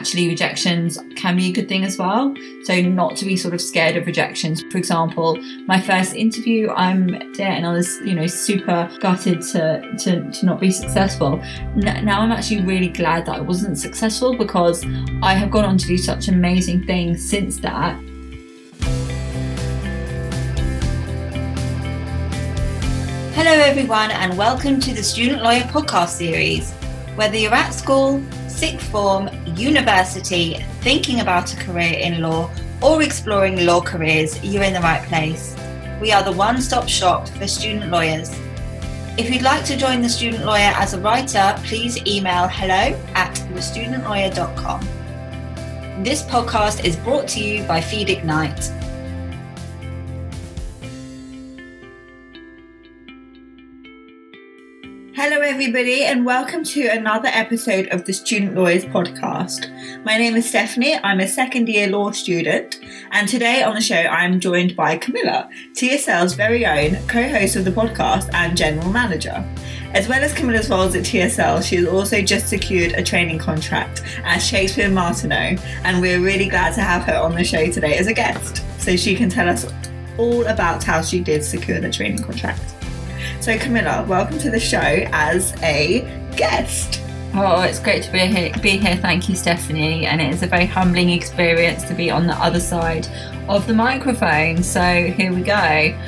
actually rejections can be a good thing as well. So not to be sort of scared of rejections. For example, my first interview, I'm there and I was, you know, super gutted to to, to not be successful. now I'm actually really glad that I wasn't successful because I have gone on to do such amazing things since that. Hello, everyone, and welcome to the Student Lawyer Podcast Series. Whether you're at school, sixth form, university, thinking about a career in law, or exploring law careers, you're in the right place. We are the one stop shop for student lawyers. If you'd like to join the student lawyer as a writer, please email hello at thestudentlawyer.com. This podcast is brought to you by Feed Ignite everybody, and welcome to another episode of the Student Lawyers Podcast. My name is Stephanie. I'm a second year law student, and today on the show, I'm joined by Camilla, TSL's very own co host of the podcast and general manager. As well as Camilla's roles at TSL, she has also just secured a training contract at Shakespeare Martineau, and we're really glad to have her on the show today as a guest so she can tell us all about how she did secure the training contract. So, Camilla, welcome to the show as a guest. Oh, it's great to be here. Be here. Thank you, Stephanie. And it is a very humbling experience to be on the other side of the microphone. So here we go.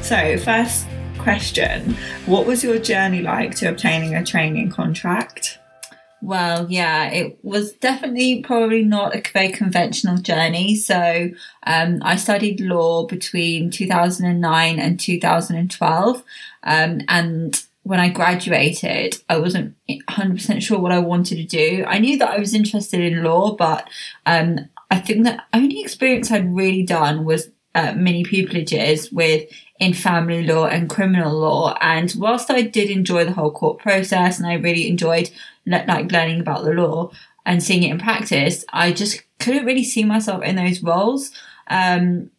So, first question: What was your journey like to obtaining a training contract? Well, yeah, it was definitely probably not a very conventional journey. So, um, I studied law between 2009 and 2012. Um, and when I graduated, I wasn't 100% sure what I wanted to do. I knew that I was interested in law, but um, I think the only experience I'd really done was uh, mini pupillages with in family law and criminal law. And whilst I did enjoy the whole court process and I really enjoyed le- like learning about the law and seeing it in practice, I just couldn't really see myself in those roles. Um,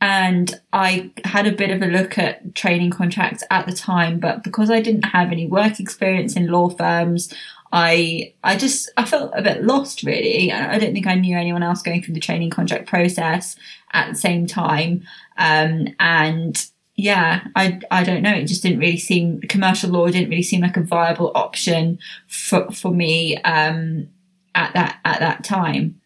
and I had a bit of a look at training contracts at the time, but because I didn't have any work experience in law firms, I I just I felt a bit lost really. I don't think I knew anyone else going through the training contract process at the same time. Um, and yeah, I I don't know. It just didn't really seem commercial law didn't really seem like a viable option for for me um, at that at that time.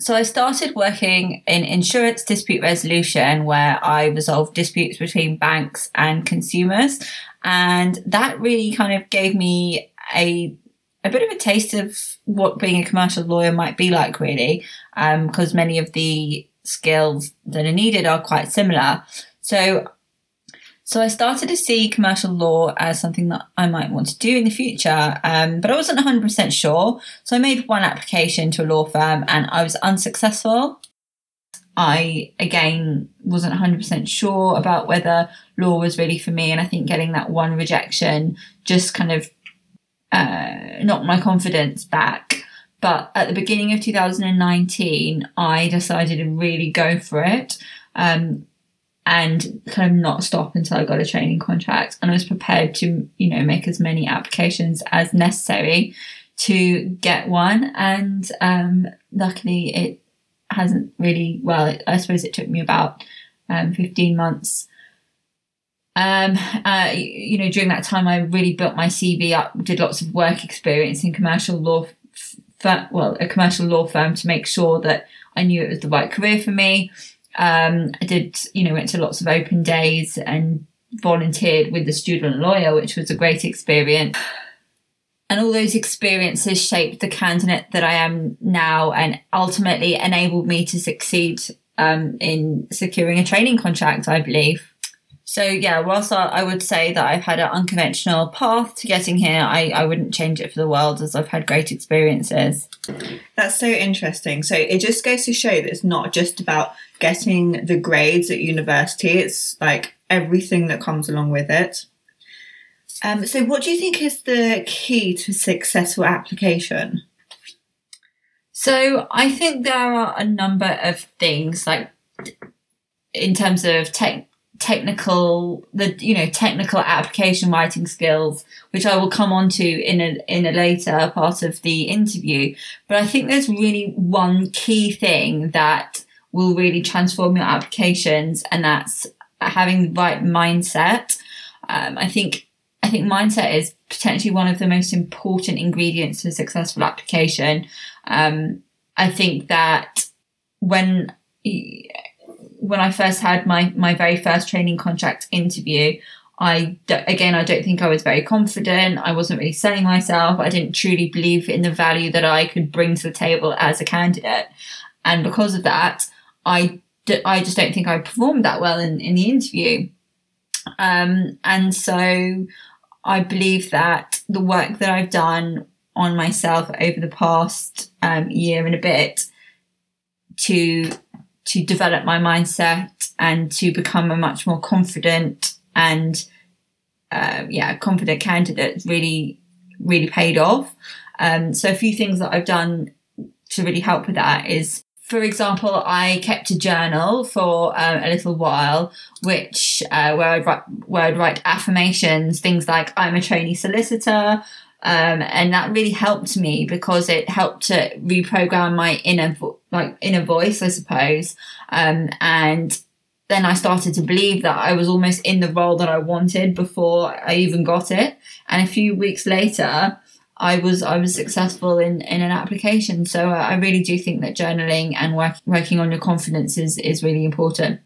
So I started working in insurance dispute resolution where I resolved disputes between banks and consumers. And that really kind of gave me a a bit of a taste of what being a commercial lawyer might be like, really, because um, many of the skills that are needed are quite similar. So, so I started to see commercial law as something that I might want to do in the future, um, but I wasn't 100% sure. So I made one application to a law firm and I was unsuccessful. I again wasn't 100% sure about whether law was really for me, and I think getting that one rejection just kind of uh, knocked my confidence back. But at the beginning of 2019, I decided to really go for it um, and kind of not stop until I got a training contract. And I was prepared to, you know, make as many applications as necessary to get one. And um, luckily, it hasn't really, well, I suppose it took me about um, 15 months um, uh, you know, during that time, I really built my CV up, did lots of work experience in commercial law, f- well, a commercial law firm to make sure that I knew it was the right career for me. Um, I did, you know, went to lots of open days and volunteered with the student lawyer, which was a great experience. And all those experiences shaped the candidate that I am now and ultimately enabled me to succeed um, in securing a training contract, I believe. So yeah, whilst I, would say that I've had an unconventional path to getting here, I, I wouldn't change it for the world as I've had great experiences. That's so interesting. So it just goes to show that it's not just about getting the grades at university, it's like everything that comes along with it. Um, so what do you think is the key to successful application? So I think there are a number of things like in terms of tech technical the you know technical application writing skills which I will come on to in a in a later part of the interview but I think there's really one key thing that will really transform your applications and that's having the right mindset um, I think I think mindset is potentially one of the most important ingredients to a successful application um, I think that when when I first had my my very first training contract interview, I again I don't think I was very confident. I wasn't really selling myself. I didn't truly believe in the value that I could bring to the table as a candidate, and because of that, I I just don't think I performed that well in in the interview. Um, and so I believe that the work that I've done on myself over the past um, year and a bit to to develop my mindset and to become a much more confident and uh, yeah confident candidate really really paid off um, so a few things that i've done to really help with that is for example, I kept a journal for um, a little while, which uh, where I'd write where I'd write affirmations, things like "I'm a trainee solicitor," Um, and that really helped me because it helped to reprogram my inner vo- like inner voice, I suppose. Um, and then I started to believe that I was almost in the role that I wanted before I even got it. And a few weeks later, I was I was successful in in an application. So I really do think that journaling and work, working on your confidence is is really important.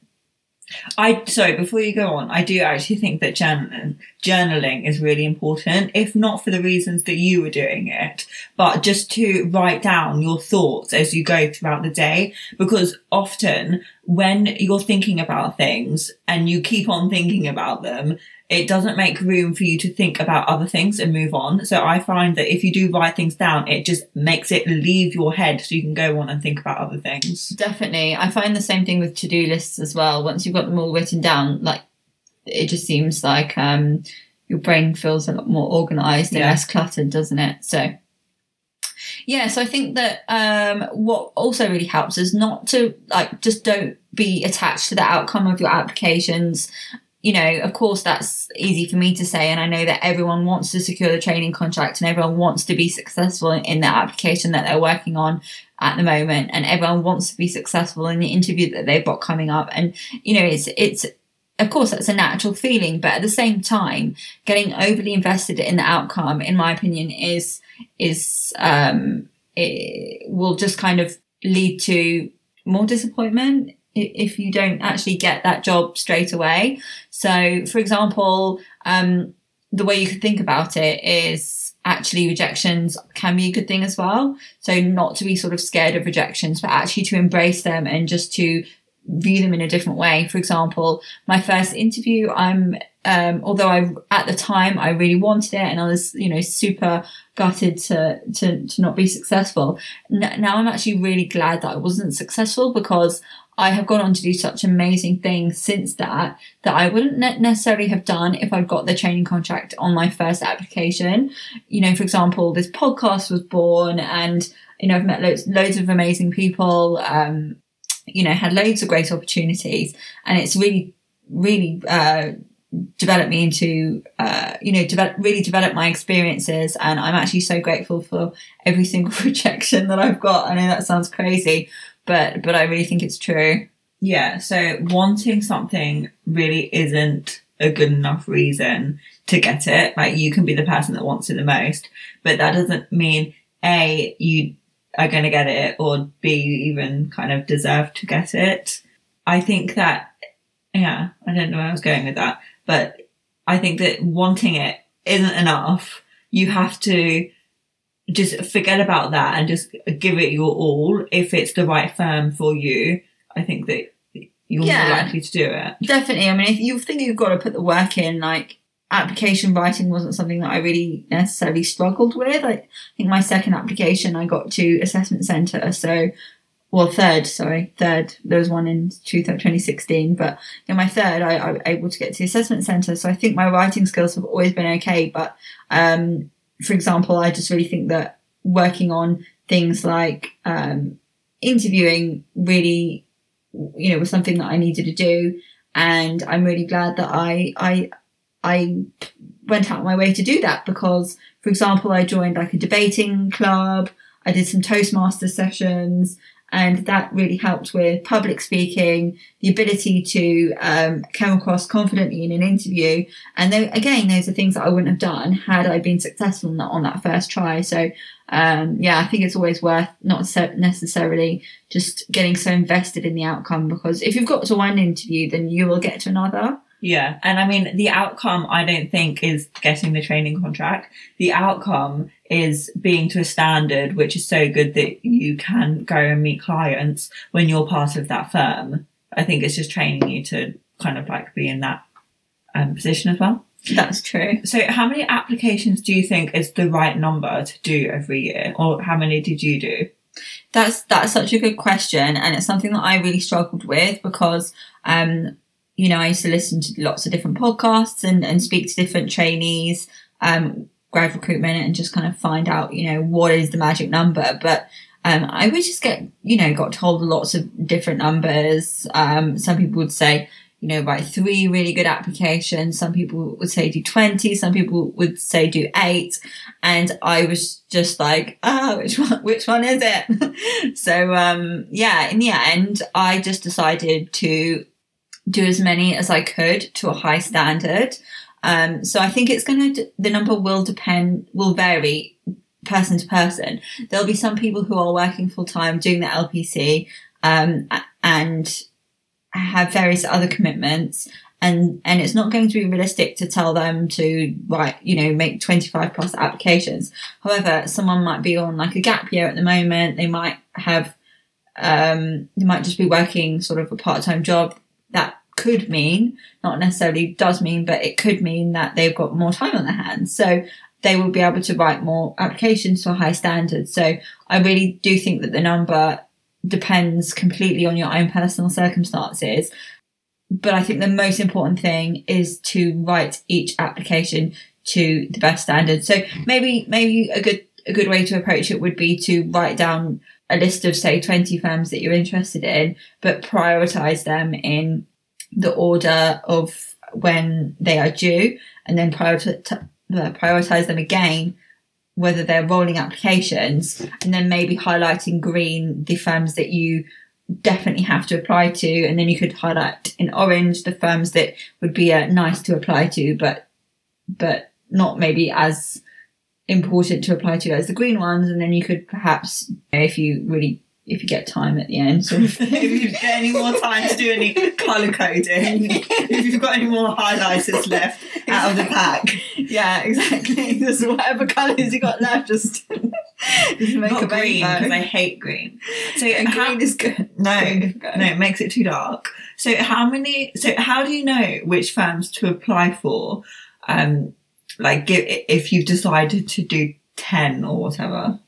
I sorry before you go on, I do actually think that journaling, journaling is really important, if not for the reasons that you were doing it, but just to write down your thoughts as you go throughout the day. Because often when you're thinking about things and you keep on thinking about them, it doesn't make room for you to think about other things and move on. So I find that if you do write things down, it just makes it leave your head so you can go on and think about other things. Definitely. I find the same thing with to-do lists as well. Once you've got them all written down, like it just seems like um your brain feels a lot more organized and yeah. less cluttered, doesn't it? So yeah, so I think that um, what also really helps is not to like just don't be attached to the outcome of your applications you know, of course, that's easy for me to say. And I know that everyone wants to secure the training contract and everyone wants to be successful in that application that they're working on at the moment. And everyone wants to be successful in the interview that they've got coming up. And, you know, it's, it's, of course, that's a natural feeling, but at the same time, getting overly invested in the outcome, in my opinion, is, is, um, it will just kind of lead to more disappointment if you don't actually get that job straight away. So, for example, um, the way you could think about it is actually rejections can be a good thing as well. So, not to be sort of scared of rejections, but actually to embrace them and just to view them in a different way. For example, my first interview, I'm um, although I at the time I really wanted it and I was you know super gutted to to to not be successful. N- now I'm actually really glad that I wasn't successful because I have gone on to do such amazing things since that that I wouldn't necessarily have done if I'd got the training contract on my first application. You know, for example, this podcast was born and, you know, I've met loads, loads of amazing people, um, you know, had loads of great opportunities and it's really, really, uh, developed me into, uh, you know, develop, really develop my experiences. And I'm actually so grateful for every single rejection that I've got. I know that sounds crazy, but but I really think it's true. Yeah, so wanting something really isn't a good enough reason to get it. Like you can be the person that wants it the most, but that doesn't mean A, you are going to get it or B, you even kind of deserve to get it. I think that, yeah, I don't know where I was going with that, but I think that wanting it isn't enough. You have to just forget about that and just give it your all. If it's the right firm for you, I think that you're yeah, more likely to do it. Definitely. I mean, if you think you've got to put the work in, like application writing wasn't something that I really necessarily struggled with. I think my second application I got to assessment centre, so well third, sorry, third. There was one in 2016, but in my third, I, I was able to get to the assessment centre. So I think my writing skills have always been okay, but um, for example, I just really think that working on things like um, interviewing really, you know, was something that I needed to do. and I'm really glad that I I I went out my way to do that because, for example, I joined like a debating club. I did some Toastmaster sessions and that really helped with public speaking, the ability to um, come across confidently in an interview. And again, those are things that I wouldn't have done had I been successful on that, on that first try. So, um, yeah, I think it's always worth not necessarily just getting so invested in the outcome because if you've got to one interview, then you will get to another. Yeah. And I mean, the outcome, I don't think, is getting the training contract. The outcome is being to a standard which is so good that you can go and meet clients when you're part of that firm. I think it's just training you to kind of like be in that um, position as well. That's true. So, how many applications do you think is the right number to do every year, or how many did you do? That's that's such a good question, and it's something that I really struggled with because um, you know, I used to listen to lots of different podcasts and, and speak to different trainees, um, grad recruitment and just kind of find out, you know, what is the magic number. But um, I would just get, you know, got told lots of different numbers. Um, some people would say, you know, write three really good applications. Some people would say do 20. Some people would say do eight. And I was just like, ah, oh, which one, which one is it? so, um, yeah, in the end, I just decided to do as many as I could to a high standard. Um, so I think it's going to, the number will depend, will vary person to person. There'll be some people who are working full time doing the LPC, um, and have various other commitments. And, and it's not going to be realistic to tell them to write, you know, make 25 plus applications. However, someone might be on like a gap year at the moment. They might have, um, they might just be working sort of a part time job that could mean, not necessarily does mean, but it could mean that they've got more time on their hands. So they will be able to write more applications to a high standard. So I really do think that the number depends completely on your own personal circumstances. But I think the most important thing is to write each application to the best standard. So maybe, maybe a good, a good way to approach it would be to write down a list of say 20 firms that you're interested in, but prioritize them in the order of when they are due and then prioritize, them again whether they're rolling applications and then maybe highlighting green the firms that you definitely have to apply to and then you could highlight in orange the firms that would be uh, nice to apply to but but not maybe as important to apply to as the green ones and then you could perhaps if you really if you get time at the end. So if you get any more time to do any colour coding, if you've got any more highlighters left out of the pack. Yeah, exactly. Just whatever colours you got left, just, just make Not a green because I hate green. So and how, green is good. No, no, it makes it too dark. So how many? So how do you know which firms to apply for? Um, like if you've decided to do ten or whatever.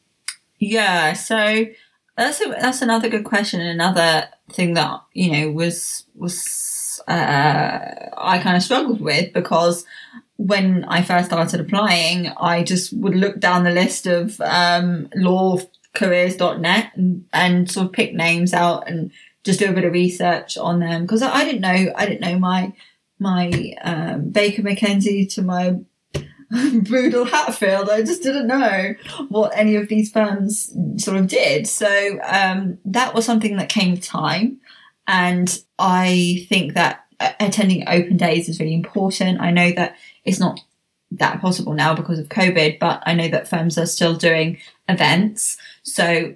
Yeah. So that's a, that's another good question. And another thing that you know was was uh, I kind of struggled with because when I first started applying, I just would look down the list of um, lawcareers.net and, and sort of pick names out and just do a bit of research on them because I, I didn't know I didn't know my my um, Baker McKenzie to my Boodle Hatfield. I just didn't know what any of these firms sort of did. So um, that was something that came with time. And I think that attending open days is really important. I know that it's not that possible now because of COVID, but I know that firms are still doing events. So,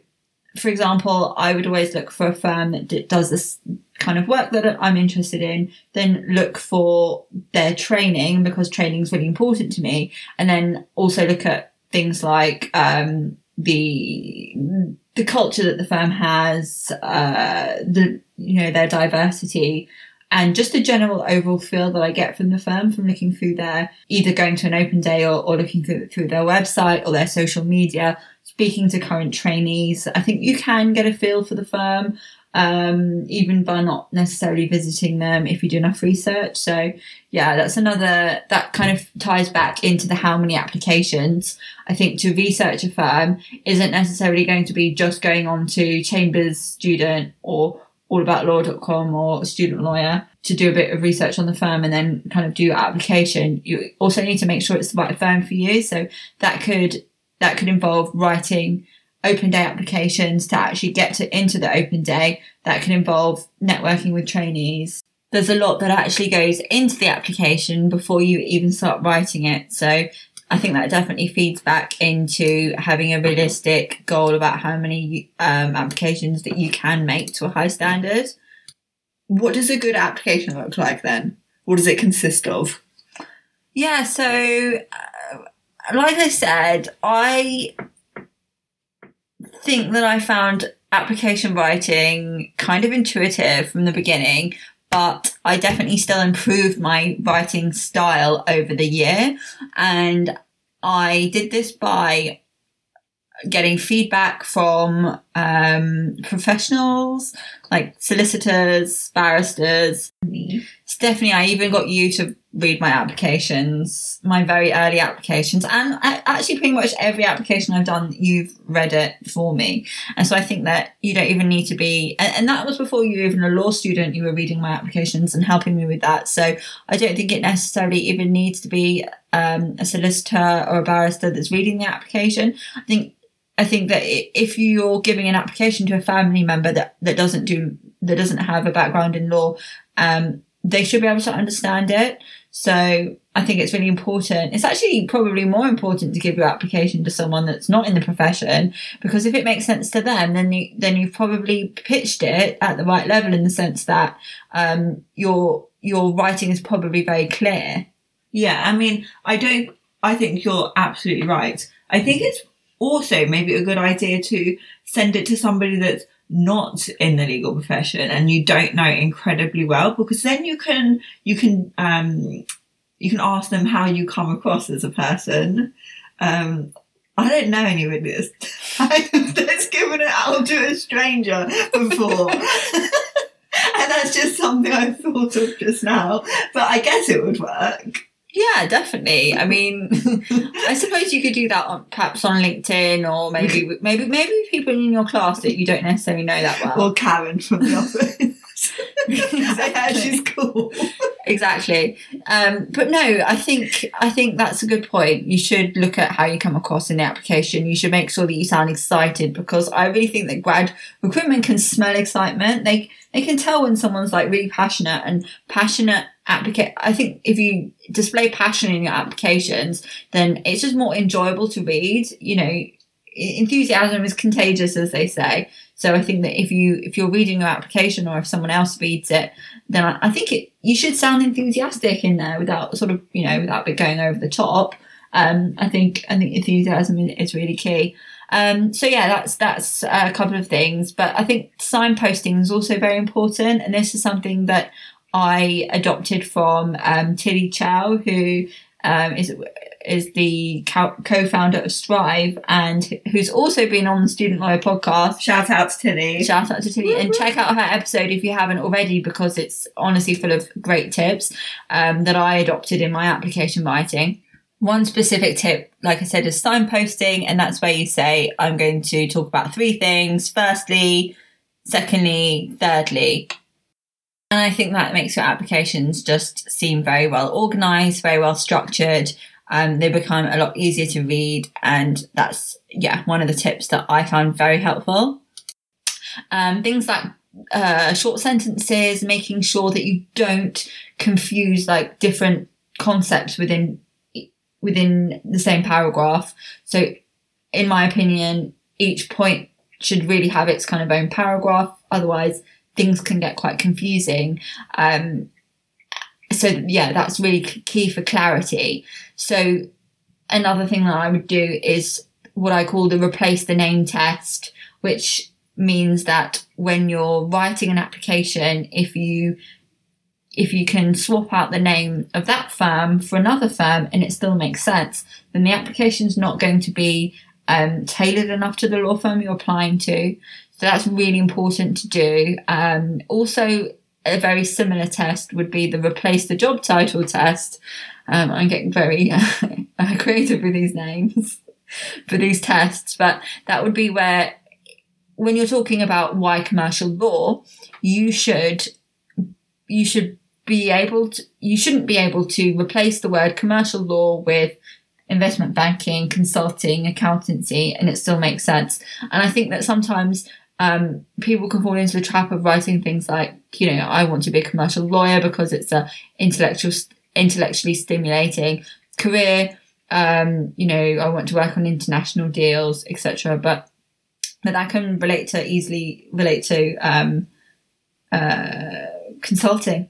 for example, I would always look for a firm that does this kind of work that I'm interested in, then look for their training because training is really important to me, and then also look at things like um, the the culture that the firm has, uh, the you know their diversity, and just the general overall feel that I get from the firm from looking through their either going to an open day or, or looking through through their website or their social media, speaking to current trainees. I think you can get a feel for the firm um, even by not necessarily visiting them if you do enough research. So, yeah, that's another that kind of ties back into the how many applications. I think to research a firm isn't necessarily going to be just going on to Chambers Student or allaboutlaw.com or Student Lawyer. to do a bit of research on the firm and then kind of do your application, you also need to make sure it's the right firm for you. So that could that could involve writing open day applications to actually get to into the open day. That can involve networking with trainees. There's a lot that actually goes into the application before you even start writing it. So I think that definitely feeds back into having a realistic goal about how many um, applications that you can make to a high standard. What does a good application look like then? What does it consist of? Yeah, so uh, like I said, I think that I found application writing kind of intuitive from the beginning, but I definitely still improved my writing style over the year. And I did this by getting feedback from um, professionals like solicitors, barristers. Stephanie, I even got you to read my applications, my very early applications, and actually pretty much every application I've done, you've read it for me. And so I think that you don't even need to be, and, and that was before you were even a law student, you were reading my applications and helping me with that. So I don't think it necessarily even needs to be um, a solicitor or a barrister that's reading the application. I think I think that if you're giving an application to a family member that, that doesn't do that doesn't have a background in law, um, they should be able to understand it. So I think it's really important. It's actually probably more important to give your application to someone that's not in the profession because if it makes sense to them, then you then you've probably pitched it at the right level in the sense that um, your your writing is probably very clear. Yeah, I mean, I don't. I think you're absolutely right. I think it's also maybe a good idea to send it to somebody that's not in the legal profession and you don't know incredibly well because then you can you can um you can ask them how you come across as a person um I don't know anybody that's, that's given it out to a stranger before. and that's just something I thought of just now. But I guess it would work. Yeah, definitely. I mean, I suppose you could do that on perhaps on LinkedIn or maybe maybe maybe people in your class that you don't necessarily know that well. Or Karen from the office. exactly. she's cool. exactly. Um, but no, I think I think that's a good point. You should look at how you come across in the application. You should make sure that you sound excited because I really think that grad recruitment can smell excitement. They they can tell when someone's like really passionate and passionate applicate i think if you display passion in your applications then it's just more enjoyable to read you know enthusiasm is contagious as they say. So i think that if you if you're reading your application or if someone else reads it then i, I think it you should sound enthusiastic in there without sort of you know without it going over the top. Um i think i think enthusiasm is really key. Um, so yeah, that's that's a couple of things, but I think signposting is also very important, and this is something that I adopted from um, Tilly Chow, who um, is is the co-founder of Strive and who's also been on the Student Lawyer podcast. Shout out to Tilly. Shout out to Tilly. And check out her episode if you haven't already because it's honestly full of great tips um, that I adopted in my application writing. One specific tip, like I said, is signposting, and that's where you say, I'm going to talk about three things. Firstly, secondly, thirdly. And I think that makes your applications just seem very well organized, very well structured. Um, they become a lot easier to read. And that's, yeah, one of the tips that I found very helpful. Um, things like uh, short sentences, making sure that you don't confuse like different concepts within within the same paragraph. So, in my opinion, each point should really have its kind of own paragraph. Otherwise, things can get quite confusing. Um, so yeah, that's really key for clarity. So another thing that I would do is what I call the replace the name test, which means that when you're writing an application, if you if you can swap out the name of that firm for another firm and it still makes sense, then the application is not going to be um, tailored enough to the law firm you're applying to. So that's really important to do. Um, also, a very similar test would be the replace the job title test. Um, I'm getting very uh, creative with these names for these tests, but that would be where, when you're talking about why commercial law, you should you should be able to, you shouldn't be able to replace the word commercial law with investment banking, consulting, accountancy, and it still makes sense. And I think that sometimes um, people can fall into the trap of writing things like, you know, I want to be a commercial lawyer because it's a intellectual, intellectually stimulating career. Um, you know, I want to work on international deals, etc. But but that can relate to easily relate to um, uh, consulting.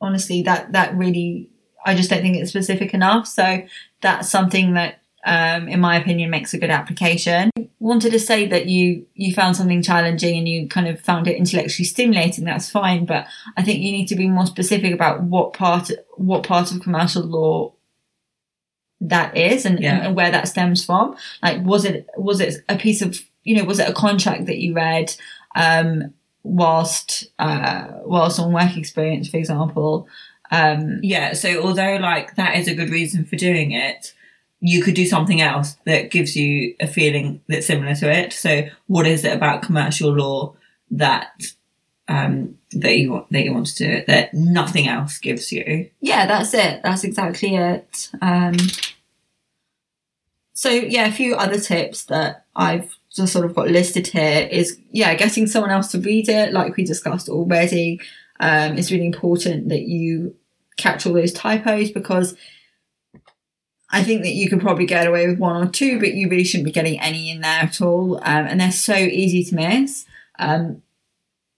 Honestly, that that really, I just don't think it's specific enough. So that's something that, um, in my opinion, makes a good application. Wanted to say that you you found something challenging and you kind of found it intellectually stimulating. That's fine, but I think you need to be more specific about what part what part of commercial law that is and, Yeah. and where that stems from. Like, was it was it a piece of you know was it a contract that you read um, whilst uh, whilst on work experience, for example? Um, Yeah, so although like that is a good reason for doing it, you could do something else that gives you a feeling that's similar to it. So what is it about commercial law that um that you want that you want to do it that nothing else gives you? yeah, that's it. That's exactly it. Um, so yeah, a few other tips that I've just sort of got listed here is yeah, getting someone else to read it, like we discussed already. Um, it's really important that you catch all those typos because I think that you could probably get away with one or two, but you really shouldn't be getting any in there at all. Um, and they're so easy to miss. Um,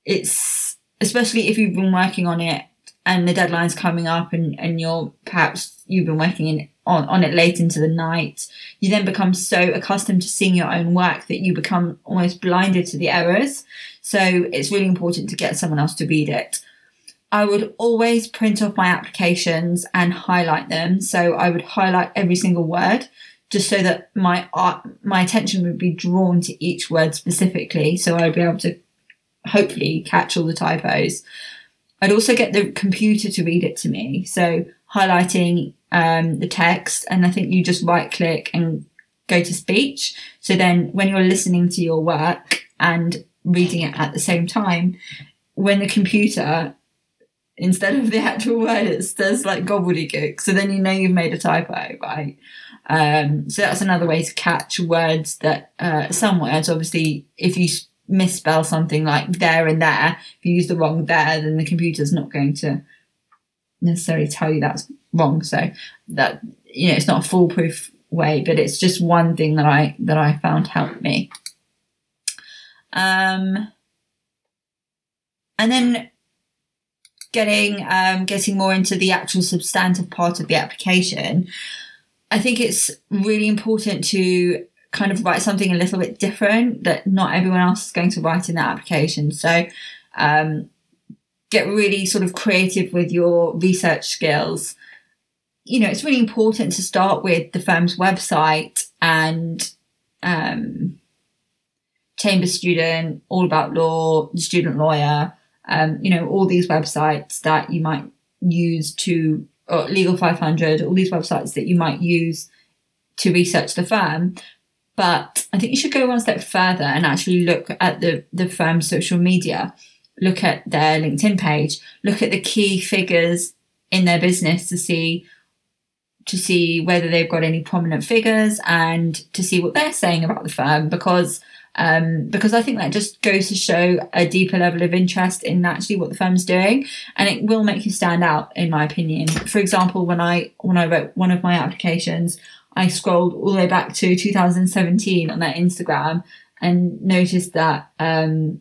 it's especially if you've been working on it and the deadline's coming up and, and you're perhaps you've been working in on, on it late into the night, you then become so accustomed to seeing your own work that you become almost blinded to the errors. So it's really important to get someone else to read it. I would always print off my applications and highlight them. So I would highlight every single word just so that my art, my attention would be drawn to each word specifically. So I'd be able to hopefully catch all the typos. I'd also get the computer to read it to me. So highlighting um, the text, and I think you just right click and go to speech. So then when you're listening to your work and reading it at the same time, when the computer, instead of the actual words, does like gobbledygook, so then you know you've made a typo, right? Um, so that's another way to catch words that, uh, some words, obviously, if you misspell something like there and there, if you use the wrong there, then the computer's not going to necessarily tell you that's wrong. So that, you know, it's not a foolproof way, but it's just one thing that I, that I found helped me. Um, and then getting, um, getting more into the actual substantive part of the application, I think it's really important to kind of write something a little bit different that not everyone else is going to write in that application. So, um, get really sort of creative with your research skills. You know, it's really important to start with the firm's website and um, Chambers Student, all about law, student lawyer, um, you know, all these websites that you might use to, or Legal 500, all these websites that you might use to research the firm. But I think you should go one step further and actually look at the, the firm's social media, look at their LinkedIn page, look at the key figures in their business to see to see whether they've got any prominent figures and to see what they're saying about the firm because um, because I think that just goes to show a deeper level of interest in actually what the firm's doing, and it will make you stand out, in my opinion. For example, when I when I wrote one of my applications, I scrolled all the way back to 2017 on their Instagram and noticed that um,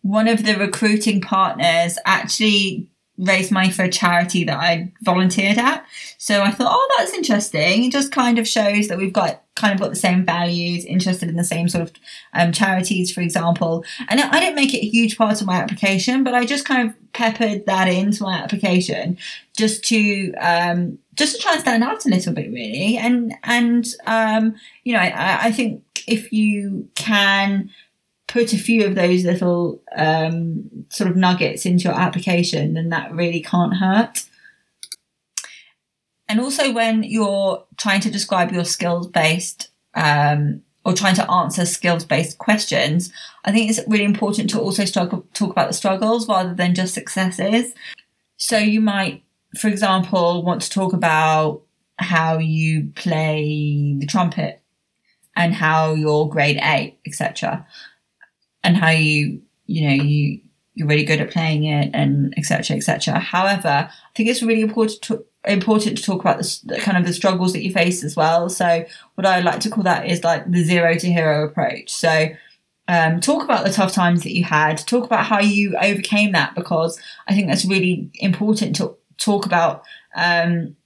one of the recruiting partners actually raised money for a charity that I volunteered at. So I thought, oh, that's interesting. It just kind of shows that we've got kind of got the same values, interested in the same sort of um, charities, for example. And I didn't make it a huge part of my application, but I just kind of peppered that into my application just to um, just to try and stand out a little bit, really. And and um, you know, I, I think if you can put a few of those little um, sort of nuggets into your application, then that really can't hurt. And also, when you're trying to describe your skills based um, or trying to answer skills based questions, I think it's really important to also struggle, talk about the struggles rather than just successes. So you might, for example, want to talk about how you play the trumpet and how you're grade eight, etc. And how you, you know, you you're really good at playing it and etc etc however i think it's really important to important to talk about the, the kind of the struggles that you face as well. So what i like to call that is like the zero to hero approach. So um, talk about the tough times that you had. Talk about how you overcame that because i think that's really important to talk about um,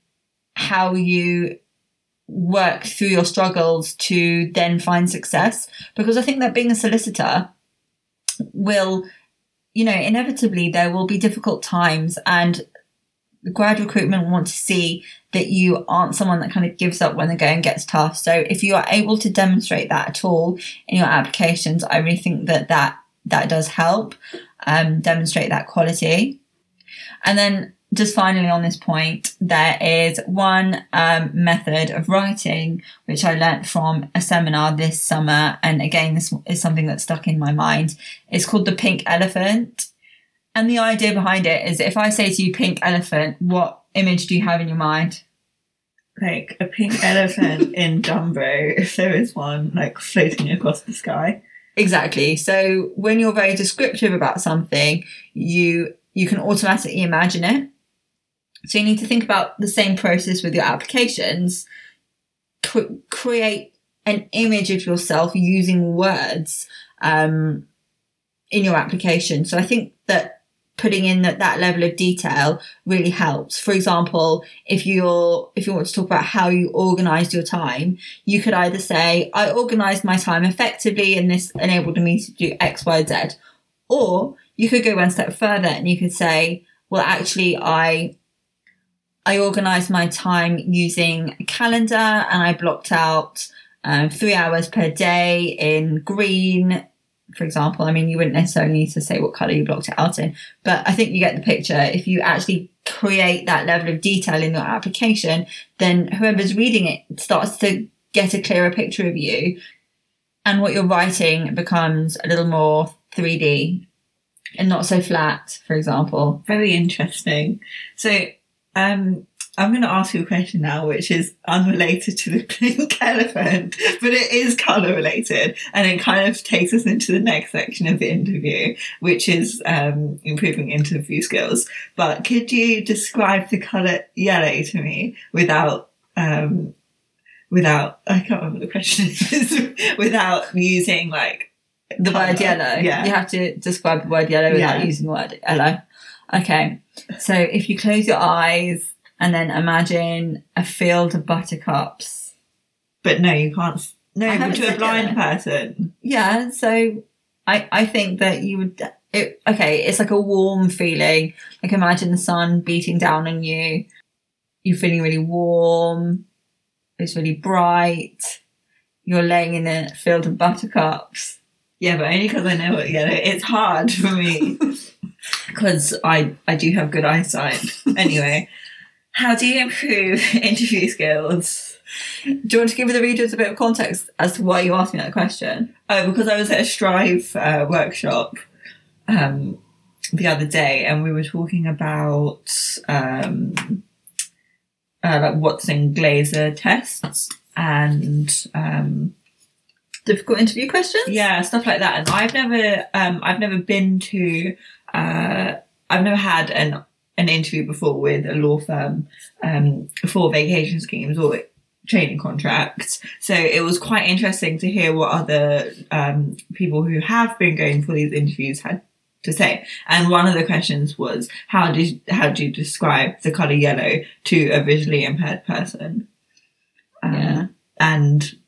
how you work through your struggles to then find success. Because i think that being a solicitor will you know, inevitably there will be difficult times and grad recruitment want to see that you aren't someone that kind of gives up when the going gets tough. So if you are able to demonstrate that at all in your applications, I really think that that, that does help um, demonstrate that quality. And then just finally on this point, there is one um, method of writing which I learnt from a seminar this summer, and again, this is something that stuck in my mind. It's called the pink elephant, and the idea behind it is if I say to you pink elephant, what image do you have in your mind? Like a pink elephant in Dumbo, if there is one, like floating across the sky. Exactly. So when you're very descriptive about something, you you can automatically imagine it so you need to think about the same process with your applications. C- create an image of yourself using words um, in your application. So I think that putting in that, that level of detail really helps. For example, if you're if you want to talk about how you organized your time, you could either say, I organized my time effectively and this enabled me to do X, Y, Z. Or you could go one step further and you could say, well actually I I organized my time using a calendar and I blocked out um, three hours per day in green, for example. I mean, you wouldn't necessarily need to say what color you blocked it out in, but I think you get the picture. If you actually create that level of detail in your application, then whoever's reading it starts to get a clearer picture of you and what you're writing becomes a little more 3D and not so flat, for example. Very interesting. So um, I'm going to ask you a question now, which is unrelated to the pink elephant, but it is color related, and it kind of takes us into the next section of the interview, which is um, improving interview skills. But could you describe the color yellow to me without um, without I can't remember the question is without using like the word yellow. Yeah, you have to describe the word yellow without Yeah. using the word yellow. Okay, so if you close your eyes and then imagine a field of buttercups. But no, you can't. No, to a blind yellow. person. Yeah, so I I think that you would. It, okay, it's like a warm feeling. Like imagine the sun beating down on you. You're feeling really warm. It's really bright. You're laying in a field of buttercups. Yeah, but only because I know what yellow. It's hard for me because I I do have good eyesight. Anyway, how do you improve interview skills? Do you want to give the readers a bit of context as to why you asked me that question? Oh, because I was at a Strive uh, workshop um, the other day, and we were talking about um, uh, like Watson Glaser tests and um, Difficult interview questions? yeah, stuff like that. And I've never, um, I've never been to, uh, I've never had an an interview before with a law firm um, for vacation schemes or training contracts. So it was quite interesting to hear what other um, people who have been going for these interviews had to say. And one of the questions was, how did how do you describe the color yellow to a visually impaired person? Um, Yeah. And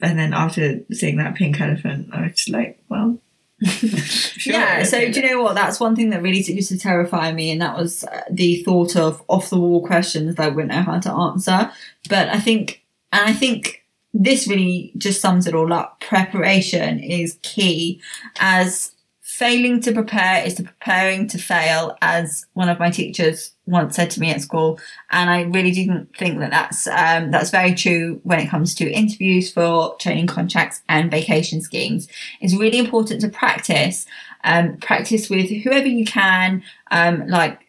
and then after seeing that pink elephant, I was just like, well, sure, yeah, so do you know what? That's one thing that really used to terrify me, and that was uh, the thought of off the wall questions that I wouldn't know how to answer. But I think, and I think this really just sums it all up. Preparation is key, as failing to prepare is to preparing to fail, as one of my teachers once said to me at school. And I really didn't think that that's um, that's very true when it comes to interviews for training contracts and vacation schemes. It's really important to practice. Um, practice with whoever you can. Um, like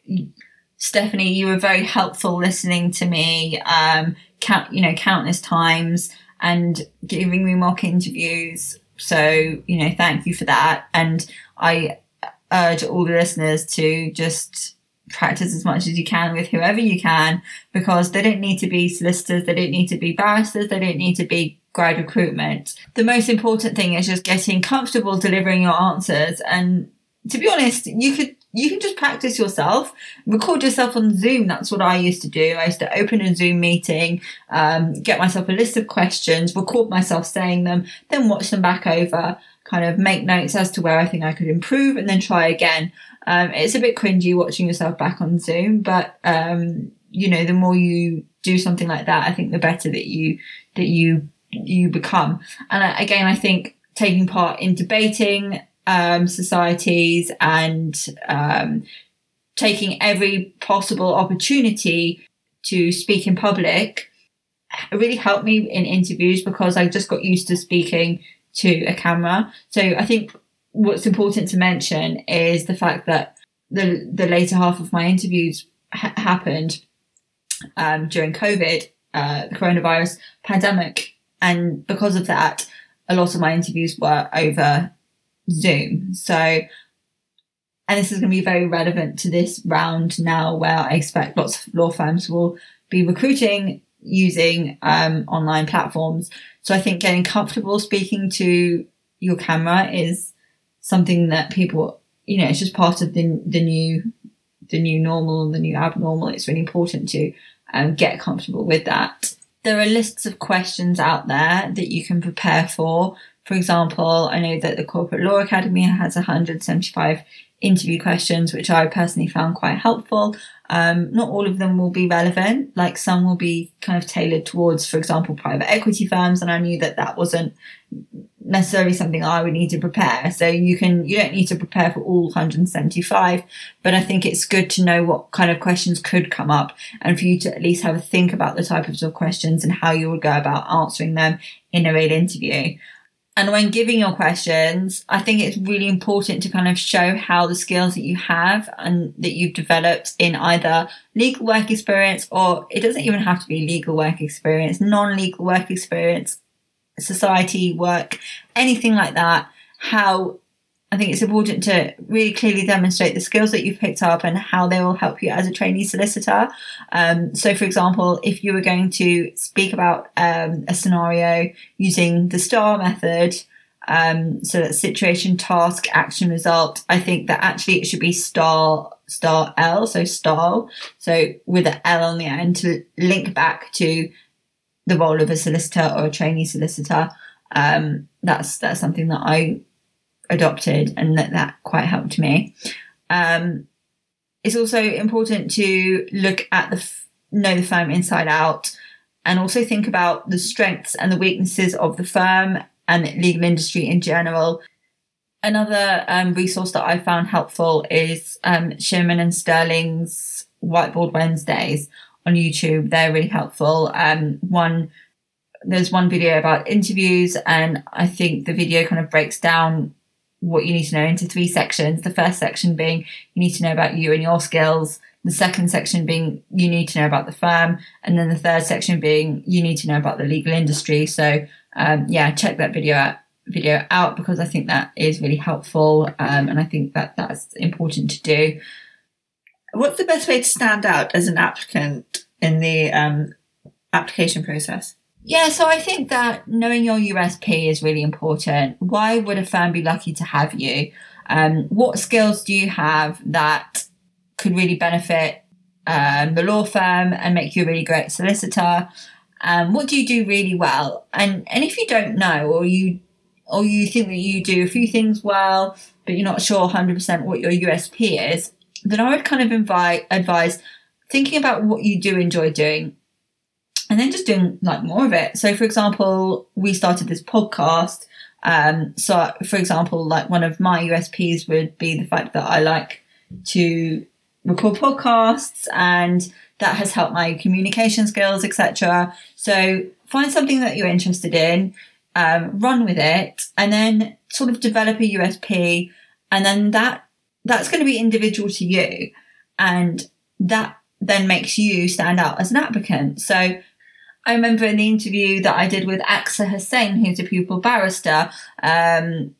Stephanie, you were very helpful listening to me, um, count, you know, countless times and giving me mock interviews. So, you know, thank you for that. And I urge all the listeners to just practice as much as you can with whoever you can because they don't need to be solicitors, they don't need to be barristers, they don't need to be grad recruitment. The most important thing is just getting comfortable delivering your answers. And to be honest, you could you can just practice yourself, record yourself on Zoom. That's what I used to do. I used to open a Zoom meeting, um, get myself a list of questions, record myself saying them, then watch them back over, kind of make notes as to where I think I could improve, and then try again. Um, it's a bit cringy watching yourself back on Zoom, but um, you know, the more you do something like that, I think the better that you that you you become. And again, I think taking part in debating um, societies and um, taking every possible opportunity to speak in public really helped me in interviews because I just got used to speaking to a camera. So I think what's important to mention is the fact that the the later half of my interviews ha- happened um, during COVID, uh, the coronavirus pandemic, and because of that, a lot of my interviews were over Zoom. So, and this is going to be very relevant to this round now, where I expect lots of law firms will be recruiting using um, online platforms. So I think getting comfortable speaking to your camera is something that people, you know, it's just part of the the new the new normal, and the new abnormal. It's really important to um, get comfortable with that. There are lists of questions out there that you can prepare for. For example, I know that the Corporate Law Academy has 175 interview questions, which I personally found quite helpful. Um, not all of them will be relevant. Like some will be kind of tailored towards, for example, private equity firms. And I knew that that wasn't necessarily something I would need to prepare. So you can, you don't need to prepare for all 175, but I think it's good to know what kind of questions could come up and for you to at least have a think about the types of questions and how you would go about answering them in a real interview. And when giving your questions, I think it's really important to kind of show how the skills that you have and that you've developed in either legal work experience or it doesn't even have to be legal work experience, non-legal work experience, society work, anything like that, how I think it's important to really clearly demonstrate the skills that you've picked up and how they will help you as a trainee solicitor. Um, so, for example, if you were going to speak about um, a scenario using the STAR method, um, so that situation, task, action, result, I think that actually it should be STAR star L, so STAR, so with an L on the end to link back to the role of a solicitor or a trainee solicitor. Um, that's that's something that I adopted and that that quite helped me. Um, it's also important to look at the f- know the firm inside out and also think about the strengths and the weaknesses of the firm and legal industry in general. Another um, resource that I found helpful is um, Shearman and Sterling's Whiteboard Wednesdays on YouTube. They're really helpful. Um, one there's one video about interviews, and I think the video kind of breaks down what you need to know into three sections. The first section being you need to know about you and your skills. The second section being you need to know about the firm, and then the third section being you need to know about the legal industry. So um, yeah, check that video out video out because I think that is really helpful, um, and I think that that's important to do. What's the best way to stand out as an applicant in the um, application process? Yeah, so I think that knowing your USP is really important. Why would a firm be lucky to have you? Um, what skills do you have that could really benefit um, the law firm and make you a really great solicitor? Um, what do you do really well? And and if you don't know, or you or you think that you do a few things well, but you're not sure 100% what your USP is, then I would kind of invite advise thinking about what you do enjoy doing and then just doing like more of it. So, for example, we started this podcast. Um, so, for example, like one of my USPs would be the fact that I like to record podcasts, and that has helped my communication skills, etc. So, find something that you're interested in, um, run with it, and then sort of develop a USP, and then that that's going to be individual to you, and that then makes you stand out as an applicant. So I remember in the interview that I did with Aksa Hussain, who's a pupil barrister, um,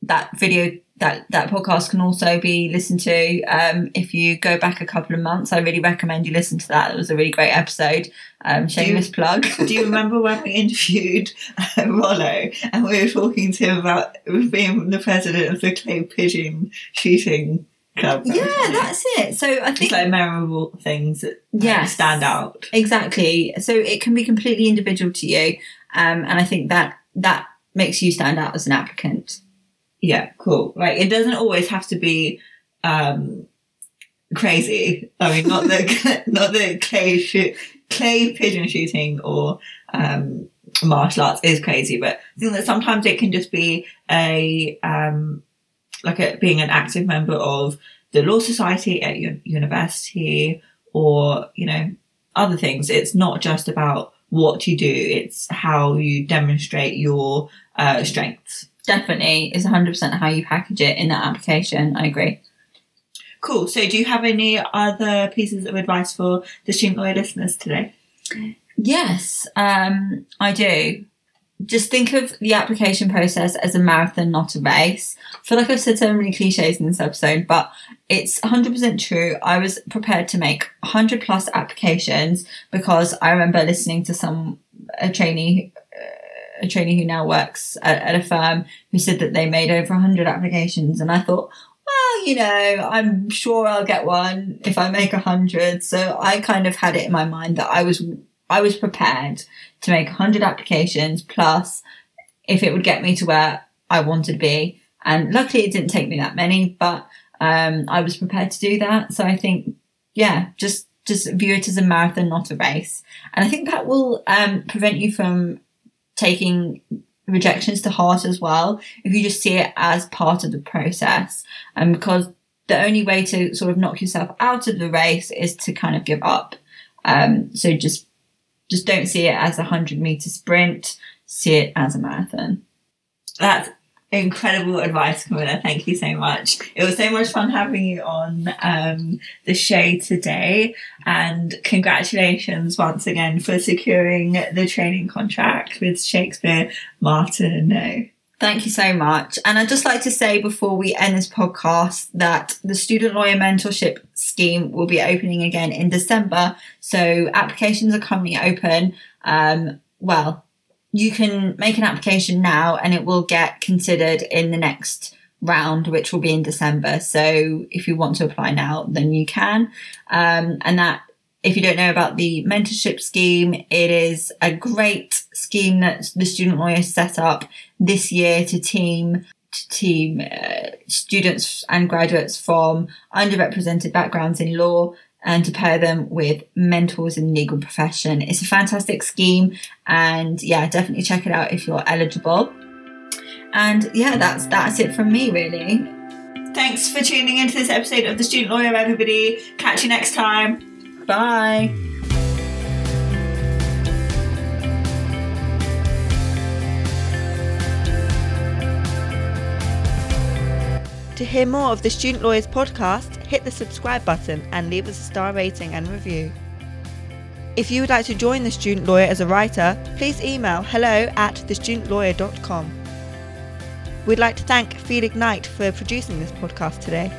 that video that that podcast can also be listened to um, if you go back a couple of months. I really recommend you listen to that. It was a really great episode. Um, shameless you, plug. do you remember when we interviewed uh, Rollo and we were talking to him about being the president of the clay pigeon shooting? Yeah, that's it. So I think Just like memorable things that like, stand out. Exactly. So it can be completely individual to you, um, and I think that that makes you stand out as an applicant. Yeah, cool. Like it doesn't always have to be um crazy. I mean, not the not the clay shoot, clay pigeon shooting or um martial arts is crazy, but I think that sometimes it can just be a um like a, being an active member of the law society at your university or you know other things. It's not just about what you do; it's how you demonstrate your uh, strengths. Definitely is 100% how you package it in that application. I agree. Cool. So, do you have any other pieces of advice for the student lawyer listeners today? Yes, um, I do. Just think of the application process as a marathon, not a race. I feel like I've said so many cliches in this episode, but it's 100% true. I was prepared to make 100 plus applications because I remember listening to some a trainee a trainee who now works at, at a firm who said that they made over 100 applications and I thought well you know I'm sure I'll get one if I make 100 so I kind of had it in my mind that I was I was prepared to make 100 applications plus if it would get me to where I wanted to be. And luckily it didn't take me that many but um, I was prepared to do that. So I think yeah just just view it as a marathon not a race. And I think that will um, prevent you from taking rejections to heart as well if you just see it as part of the process. And because the only way to sort of knock yourself out of the race is to kind of give up. Um, so just just don't see it as a 100 meter sprint see it as a marathon That's incredible advice, Camilla. Thank you so much. It was so much fun having you on um, the show today. And congratulations once again for securing the training contract with Shakespeare Martin. No. Thank you so much. And I'd just like to say before we end this podcast that the Student Lawyer Mentorship Scheme will be opening again in December. So applications are currently open. Um, well, you can make an application now and it will get considered in the next round, which will be in December. So if you want to apply now, then you can. Um, and that if you don't know about the mentorship scheme, it is a great scheme that the student lawyers set up this year to team to team uh, students and graduates from underrepresented backgrounds in law and to pair them with mentors in the legal profession. It's a fantastic scheme and yeah, definitely check it out if you're eligible. And yeah, that's that's it from me really. Thanks for tuning into this episode of The Student Lawyer, everybody. Catch you next time. Bye. To hear more of the Student Lawyers podcast, hit the subscribe button and leave us a star rating and review. If you would like to join the Student Lawyer as a writer, please email hello at thestudentlawyer.com. We'd like to thank Feed Ignite for producing this podcast today.